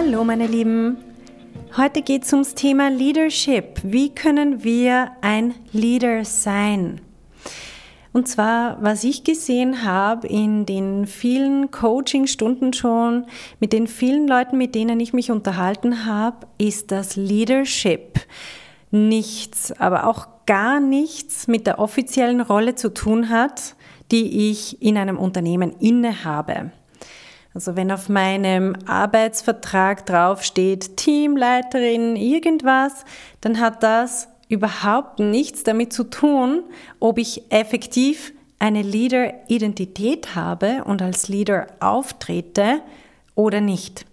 Hallo meine Lieben, heute geht es ums Thema Leadership. Wie können wir ein Leader sein? Und zwar, was ich gesehen habe in den vielen Coaching-Stunden schon, mit den vielen Leuten, mit denen ich mich unterhalten habe, ist, dass Leadership nichts, aber auch gar nichts mit der offiziellen Rolle zu tun hat, die ich in einem Unternehmen innehabe. Also wenn auf meinem Arbeitsvertrag draufsteht Teamleiterin irgendwas, dann hat das überhaupt nichts damit zu tun, ob ich effektiv eine Leader-Identität habe und als Leader auftrete oder nicht.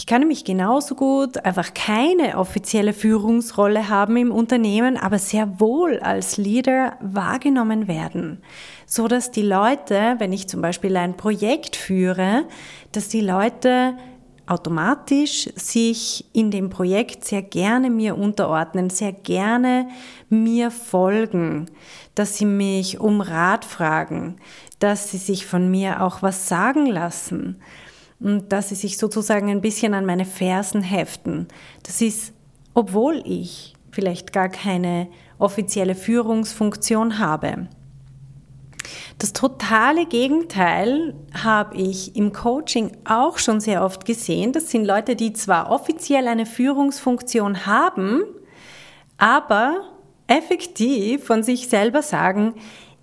Ich kann nämlich genauso gut einfach keine offizielle Führungsrolle haben im Unternehmen, aber sehr wohl als Leader wahrgenommen werden, so dass die Leute, wenn ich zum Beispiel ein Projekt führe, dass die Leute automatisch sich in dem Projekt sehr gerne mir unterordnen, sehr gerne mir folgen, dass sie mich um Rat fragen, dass sie sich von mir auch was sagen lassen und dass sie sich sozusagen ein bisschen an meine Fersen heften. Das ist, obwohl ich vielleicht gar keine offizielle Führungsfunktion habe. Das totale Gegenteil habe ich im Coaching auch schon sehr oft gesehen. Das sind Leute, die zwar offiziell eine Führungsfunktion haben, aber effektiv von sich selber sagen,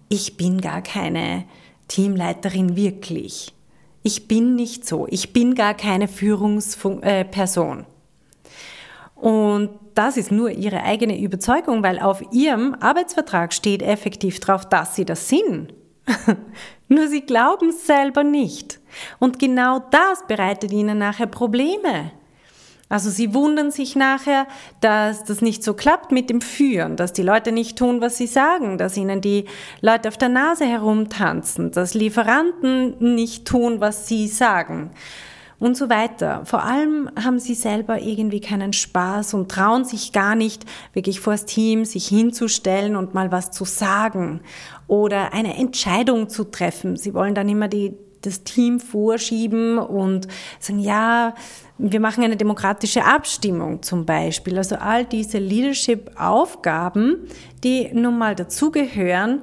ich bin gar keine Teamleiterin wirklich ich bin nicht so, ich bin gar keine Führungsperson. Und das ist nur ihre eigene Überzeugung, weil auf ihrem Arbeitsvertrag steht effektiv drauf, dass sie das sind. nur sie glauben es selber nicht. Und genau das bereitet ihnen nachher Probleme. Also sie wundern sich nachher, dass das nicht so klappt mit dem Führen, dass die Leute nicht tun, was sie sagen, dass ihnen die Leute auf der Nase herumtanzen, dass Lieferanten nicht tun, was sie sagen und so weiter. Vor allem haben sie selber irgendwie keinen Spaß und trauen sich gar nicht, wirklich vor das Team sich hinzustellen und mal was zu sagen oder eine Entscheidung zu treffen. Sie wollen dann immer die das Team vorschieben und sagen, ja, wir machen eine demokratische Abstimmung zum Beispiel. Also all diese Leadership-Aufgaben, die nun mal dazugehören,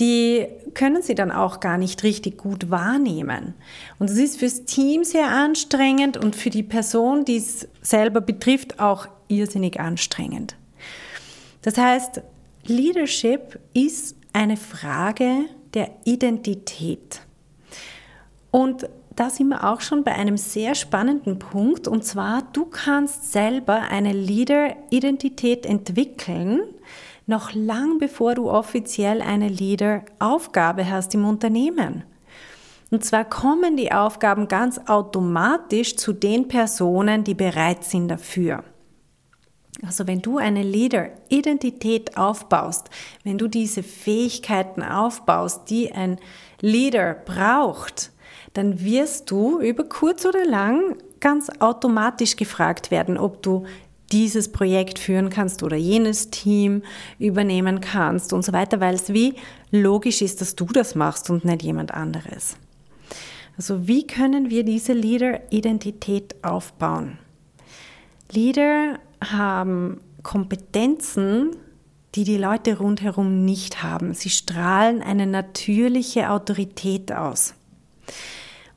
die können sie dann auch gar nicht richtig gut wahrnehmen. Und es ist fürs Team sehr anstrengend und für die Person, die es selber betrifft, auch irrsinnig anstrengend. Das heißt, Leadership ist eine Frage der Identität. Und da sind wir auch schon bei einem sehr spannenden Punkt. Und zwar, du kannst selber eine Leader-Identität entwickeln, noch lang bevor du offiziell eine Leader-Aufgabe hast im Unternehmen. Und zwar kommen die Aufgaben ganz automatisch zu den Personen, die bereit sind dafür. Also wenn du eine Leader-Identität aufbaust, wenn du diese Fähigkeiten aufbaust, die ein Leader braucht, dann wirst du über kurz oder lang ganz automatisch gefragt werden, ob du dieses Projekt führen kannst oder jenes Team übernehmen kannst und so weiter, weil es wie logisch ist, dass du das machst und nicht jemand anderes. Also wie können wir diese Leader-Identität aufbauen? Leader haben Kompetenzen, die die Leute rundherum nicht haben. Sie strahlen eine natürliche Autorität aus.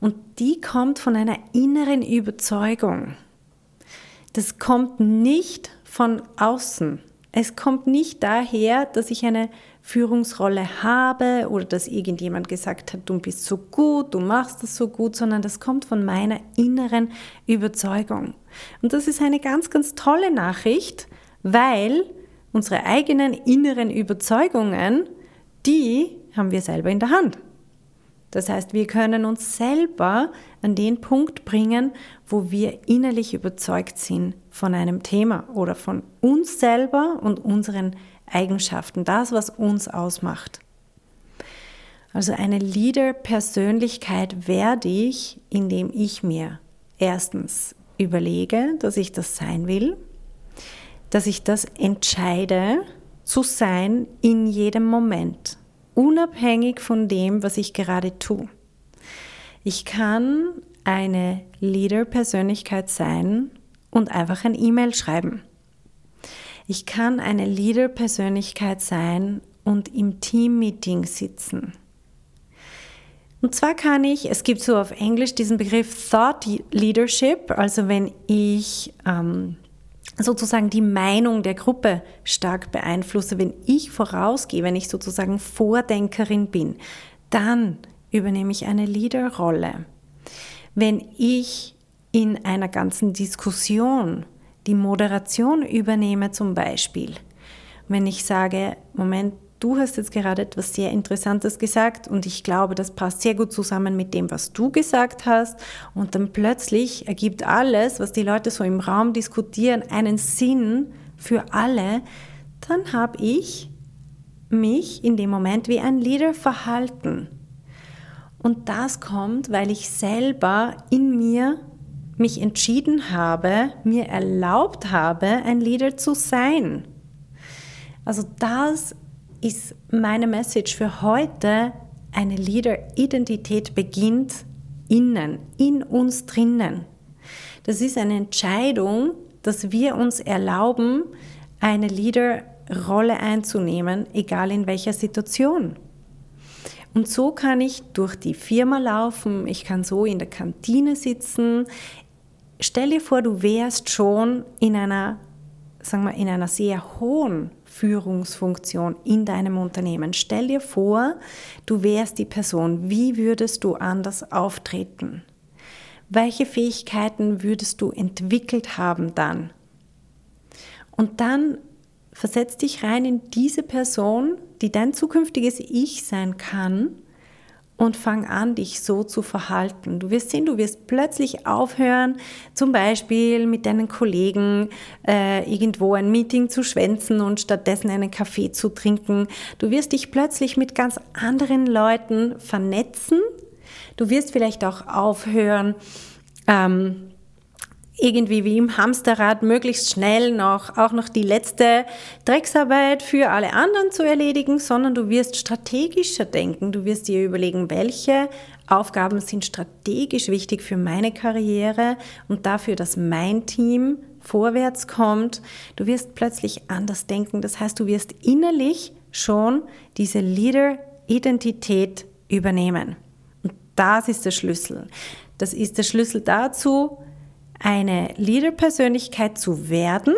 Und die kommt von einer inneren Überzeugung. Das kommt nicht von außen. Es kommt nicht daher, dass ich eine Führungsrolle habe oder dass irgendjemand gesagt hat, du bist so gut, du machst das so gut, sondern das kommt von meiner inneren Überzeugung. Und das ist eine ganz, ganz tolle Nachricht, weil unsere eigenen inneren Überzeugungen, die haben wir selber in der Hand. Das heißt, wir können uns selber an den Punkt bringen, wo wir innerlich überzeugt sind von einem Thema oder von uns selber und unseren Eigenschaften, das, was uns ausmacht. Also eine Leader-Persönlichkeit werde ich, indem ich mir erstens überlege, dass ich das sein will, dass ich das entscheide zu sein in jedem Moment, unabhängig von dem, was ich gerade tue. Ich kann eine Leader-Persönlichkeit sein und einfach ein E-Mail schreiben. Ich kann eine Leader-Persönlichkeit sein und im Team-Meeting sitzen. Und zwar kann ich, es gibt so auf Englisch diesen Begriff Thought Leadership, also wenn ich ähm, sozusagen die Meinung der Gruppe stark beeinflusse, wenn ich vorausgehe, wenn ich sozusagen Vordenkerin bin, dann übernehme ich eine Leaderrolle. Wenn ich in einer ganzen Diskussion die Moderation übernehme zum Beispiel, wenn ich sage, Moment, du hast jetzt gerade etwas sehr Interessantes gesagt und ich glaube, das passt sehr gut zusammen mit dem, was du gesagt hast. Und dann plötzlich ergibt alles, was die Leute so im Raum diskutieren, einen Sinn für alle. Dann habe ich mich in dem Moment wie ein Leader verhalten. Und das kommt, weil ich selber in mir mich entschieden habe, mir erlaubt habe, ein Leader zu sein. Also das ist meine Message für heute. Eine Leader-Identität beginnt innen, in uns drinnen. Das ist eine Entscheidung, dass wir uns erlauben, eine Leader-Rolle einzunehmen, egal in welcher Situation. Und so kann ich durch die Firma laufen, ich kann so in der Kantine sitzen. Stell dir vor, du wärst schon in einer, sagen wir, in einer sehr hohen Führungsfunktion in deinem Unternehmen. Stell dir vor, du wärst die Person. Wie würdest du anders auftreten? Welche Fähigkeiten würdest du entwickelt haben dann? Und dann versetz dich rein in diese Person, die dein zukünftiges Ich sein kann und fang an, dich so zu verhalten. Du wirst sehen, du wirst plötzlich aufhören, zum Beispiel mit deinen Kollegen äh, irgendwo ein Meeting zu schwänzen und stattdessen einen Kaffee zu trinken. Du wirst dich plötzlich mit ganz anderen Leuten vernetzen. Du wirst vielleicht auch aufhören, ähm, irgendwie wie im Hamsterrad möglichst schnell noch auch noch die letzte Drecksarbeit für alle anderen zu erledigen, sondern du wirst strategischer denken. Du wirst dir überlegen, welche Aufgaben sind strategisch wichtig für meine Karriere und dafür, dass mein Team vorwärts kommt. Du wirst plötzlich anders denken. Das heißt, du wirst innerlich schon diese Leader-Identität übernehmen. Und das ist der Schlüssel. Das ist der Schlüssel dazu, eine Leader-Persönlichkeit zu werden.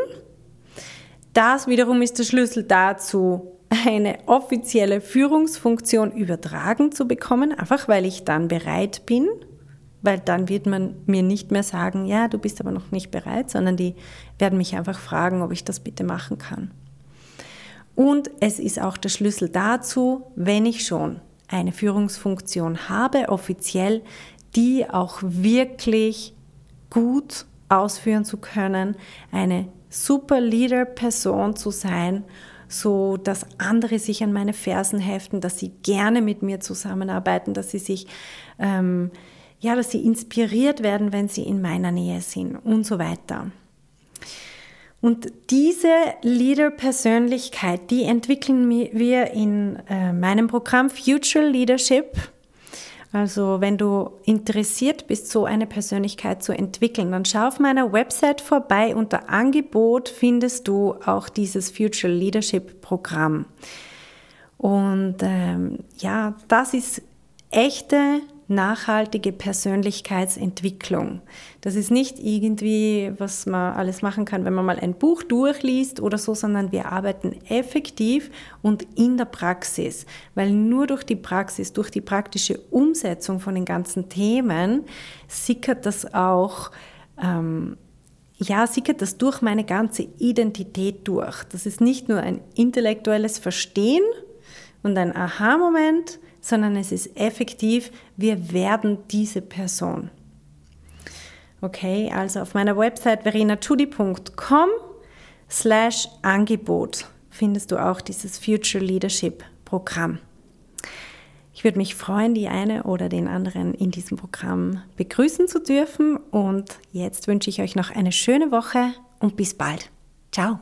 Das wiederum ist der Schlüssel dazu, eine offizielle Führungsfunktion übertragen zu bekommen, einfach weil ich dann bereit bin, weil dann wird man mir nicht mehr sagen, ja, du bist aber noch nicht bereit, sondern die werden mich einfach fragen, ob ich das bitte machen kann. Und es ist auch der Schlüssel dazu, wenn ich schon eine Führungsfunktion habe, offiziell, die auch wirklich gut ausführen zu können, eine super Leader-Person zu sein, so dass andere sich an meine Fersen heften, dass sie gerne mit mir zusammenarbeiten, dass sie sich, ähm, ja, dass sie inspiriert werden, wenn sie in meiner Nähe sind und so weiter. Und diese Leader-Persönlichkeit, die entwickeln wir in äh, meinem Programm Future Leadership. Also wenn du interessiert bist, so eine Persönlichkeit zu entwickeln, dann schau auf meiner Website vorbei. Unter Angebot findest du auch dieses Future Leadership Programm. Und ähm, ja, das ist echte nachhaltige Persönlichkeitsentwicklung. Das ist nicht irgendwie, was man alles machen kann, wenn man mal ein Buch durchliest oder so, sondern wir arbeiten effektiv und in der Praxis, weil nur durch die Praxis, durch die praktische Umsetzung von den ganzen Themen sickert das auch. Ähm, ja, sickert das durch meine ganze Identität durch. Das ist nicht nur ein intellektuelles Verstehen und ein Aha-Moment, sondern es ist effektiv, wir werden diese Person. Okay, also auf meiner Website verenatudi.com slash Angebot findest du auch dieses Future Leadership Programm. Ich würde mich freuen, die eine oder den anderen in diesem Programm begrüßen zu dürfen. Und jetzt wünsche ich euch noch eine schöne Woche und bis bald. Ciao.